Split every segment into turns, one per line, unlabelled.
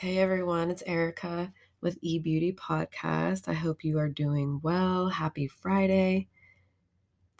Hey everyone, it's Erica with E Beauty Podcast. I hope you are doing well. Happy Friday.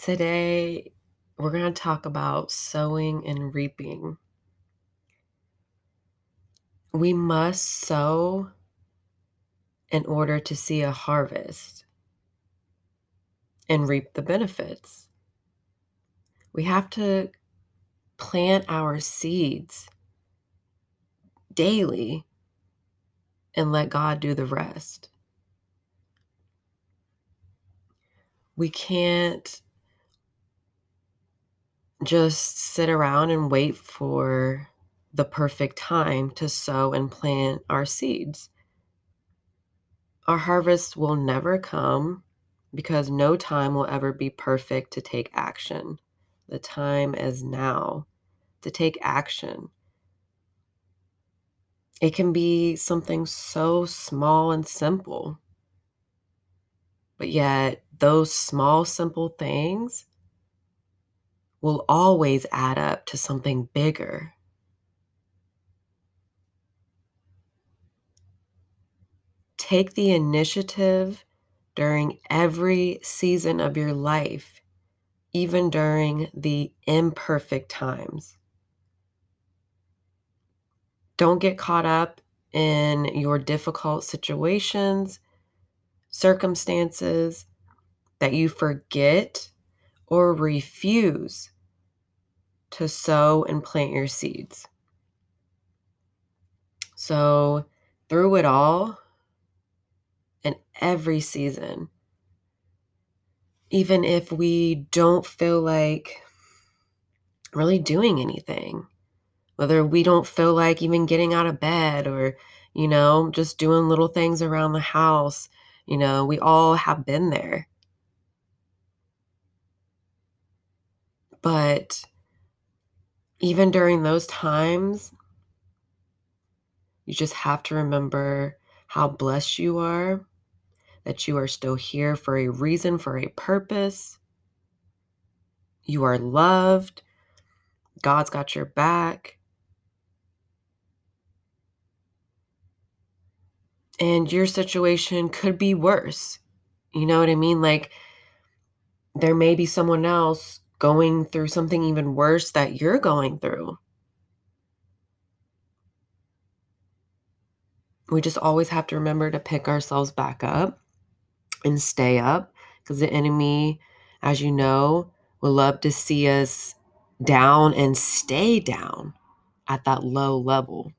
Today, we're going to talk about sowing and reaping. We must sow in order to see a harvest and reap the benefits. We have to plant our seeds daily and let God do the rest. We can't just sit around and wait for the perfect time to sow and plant our seeds. Our harvest will never come because no time will ever be perfect to take action. The time is now to take action. It can be something so small and simple. But yet, those small, simple things will always add up to something bigger. Take the initiative during every season of your life, even during the imperfect times. Don't get caught up in your difficult situations, circumstances that you forget or refuse to sow and plant your seeds. So, through it all, and every season, even if we don't feel like really doing anything, whether we don't feel like even getting out of bed or, you know, just doing little things around the house. You know, we all have been there. But even during those times, you just have to remember how blessed you are, that you are still here for a reason, for a purpose. You are loved. God's got your back. And your situation could be worse. You know what I mean? Like, there may be someone else going through something even worse that you're going through. We just always have to remember to pick ourselves back up and stay up because the enemy, as you know, will love to see us down and stay down at that low level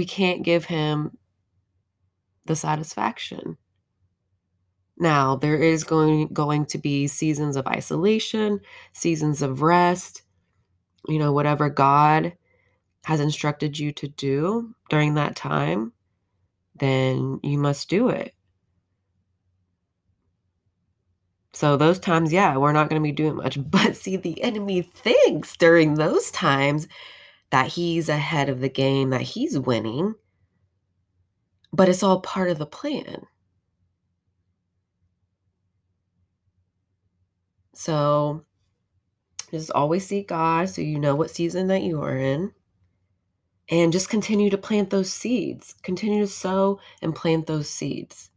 we can't give him the satisfaction. Now, there is going going to be seasons of isolation, seasons of rest, you know, whatever God has instructed you to do during that time, then you must do it. So those times, yeah, we're not going to be doing much. But see, the enemy thinks during those times that he's ahead of the game, that he's winning, but it's all part of the plan. So just always seek God so you know what season that you are in. And just continue to plant those seeds. Continue to sow and plant those seeds.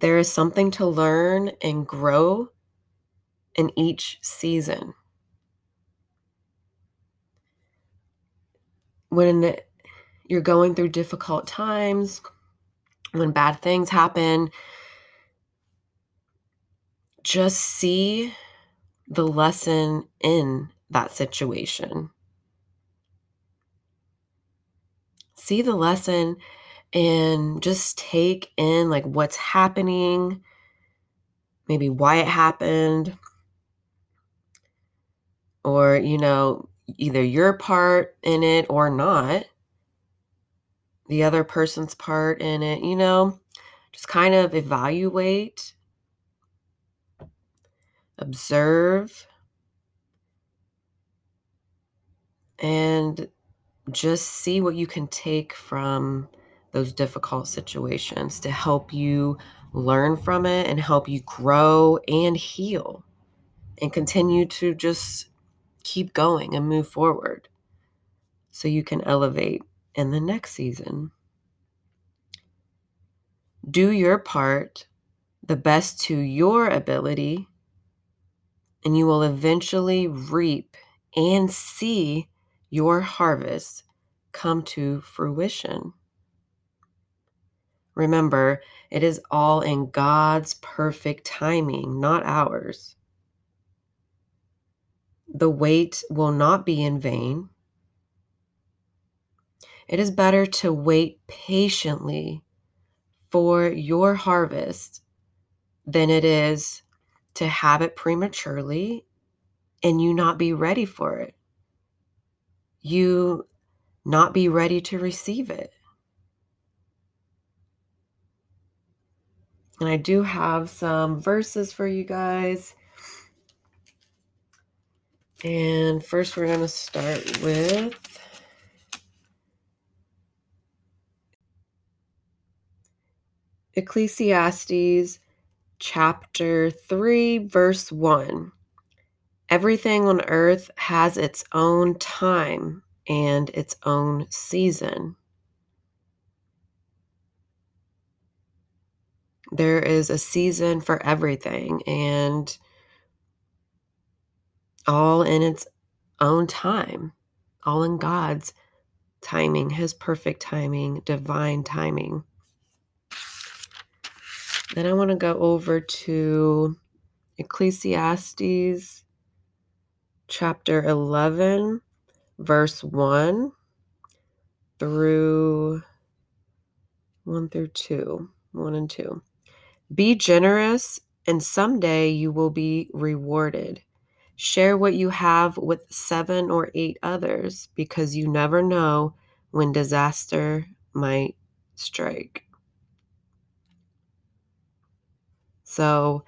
There is something to learn and grow in each season. When you're going through difficult times, when bad things happen, just see the lesson in that situation. See the lesson and just take in like what's happening, maybe why it happened, or, you know, either your part in it or not, the other person's part in it, you know, just kind of evaluate, observe, and just see what you can take from those difficult situations to help you learn from it and help you grow and heal and continue to just keep going and move forward so you can elevate in the next season. Do your part the best to your ability, and you will eventually reap and see your harvest come to fruition. Remember, it is all in God's perfect timing, not ours. The wait will not be in vain. It is better to wait patiently for your harvest than it is to have it prematurely and you not be ready for it. You not be ready to receive it. And I do have some verses for you guys. And first, we're going to start with Ecclesiastes chapter 3, verse 1. Everything on earth has its own time and its own season. There is a season for everything and all in its own time, all in God's timing, His perfect timing, divine timing. Then I want to go over to Ecclesiastes chapter 11, verse 1 through 1 through 2. 1 and 2. Be generous, and someday you will be rewarded. Share what you have with seven or eight others because you never know when disaster might strike. So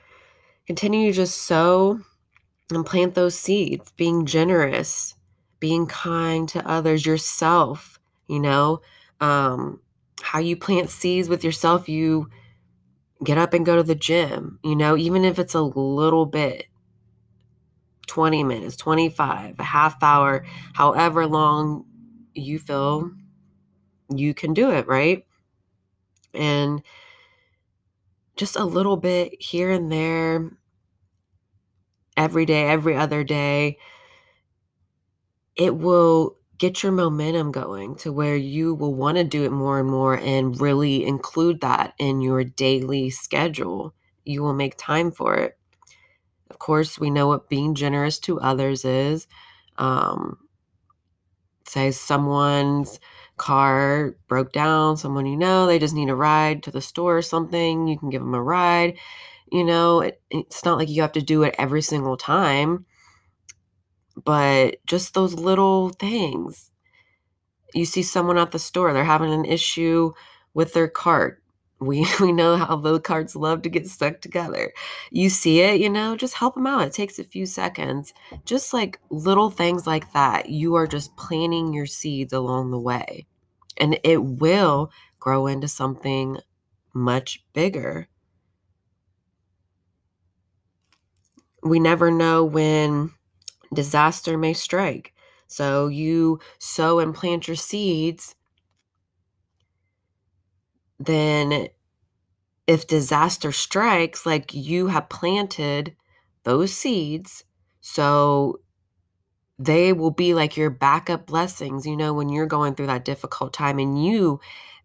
continue to just sow and plant those seeds, being generous, being kind to others, yourself, you know, um, how you plant seeds with yourself, you get up and go to the gym, you know, even if it's a little bit 20 minutes, 25, a half hour, however long you feel you can do it, right? And just a little bit here and there, every day, every other day, it will get your momentum going to where you will want to do it more and more and really include that in your daily schedule. You will make time for it. Of course, we know what being generous to others is. Um, say someone's car broke down, someone you know, they just need a ride to the store or something, you can give them a ride. You know, it, it's not like you have to do it every single time, but just those little things. You see someone at the store, they're having an issue with their cart. We, we know how those carts love to get stuck together. You see it, you know, just help them out. It takes a few seconds. Just like little things like that, you are just planting your seeds along the way and it will grow into something much bigger. We never know when disaster may strike. So you sow and plant your seeds, then if disaster strikes, like you have planted those seeds, so they will be like your backup blessings, you know, when you're going through that difficult time and you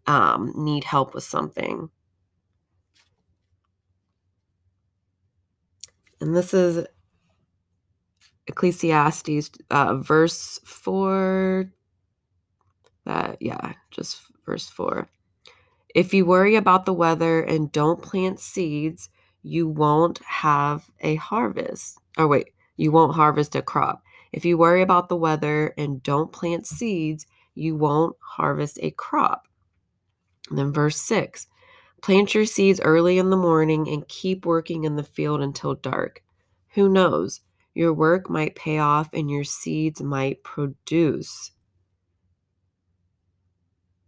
um, need help with something. And this is Ecclesiastes uh, verse 4. That, yeah, just verse 4. If you worry about the weather and don't plant seeds, you won't have a harvest. Or oh, wait, you won't harvest a crop. If you worry about the weather and don't plant seeds, you won't harvest a crop. And then verse 6 Plant your seeds early in the morning and keep working in the field until dark. Who knows? Your work might pay off and your seeds might produce.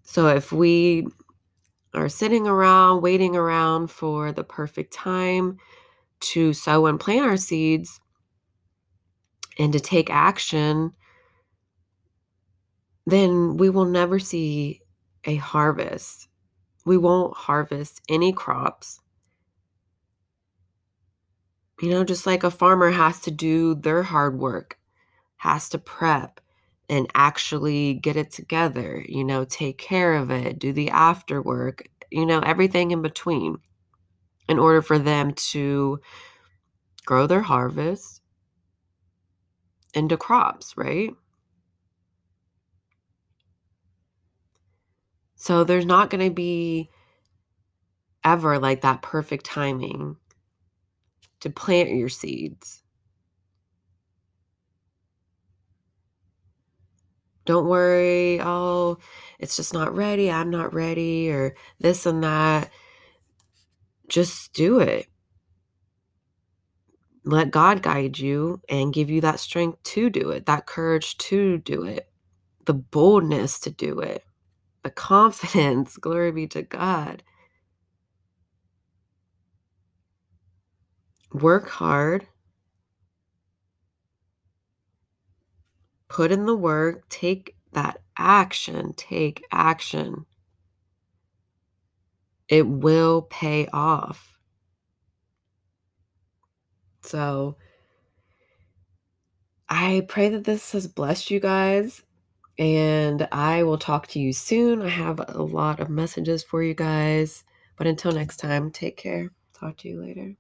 So if we are sitting around, waiting around for the perfect time to sow and plant our seeds and to take action, then we will never see a harvest. We won't harvest any crops. You know, just like a farmer has to do their hard work, has to prep and actually get it together, you know, take care of it, do the after work, you know, everything in between in order for them to grow their harvest into crops, right? So there's not going to be ever like that perfect timing to plant your seeds. Don't worry, oh, it's just not ready, I'm not ready, or this and that. Just do it. Let God guide you and give you that strength to do it, that courage to do it, the boldness to do it the confidence. Glory be to God. Work hard. Put in the work. Take that action. Take action. It will pay off. So, I pray that this has blessed you guys. And I will talk to you soon. I have a lot of messages for you guys. But until next time, take care. Talk to you later.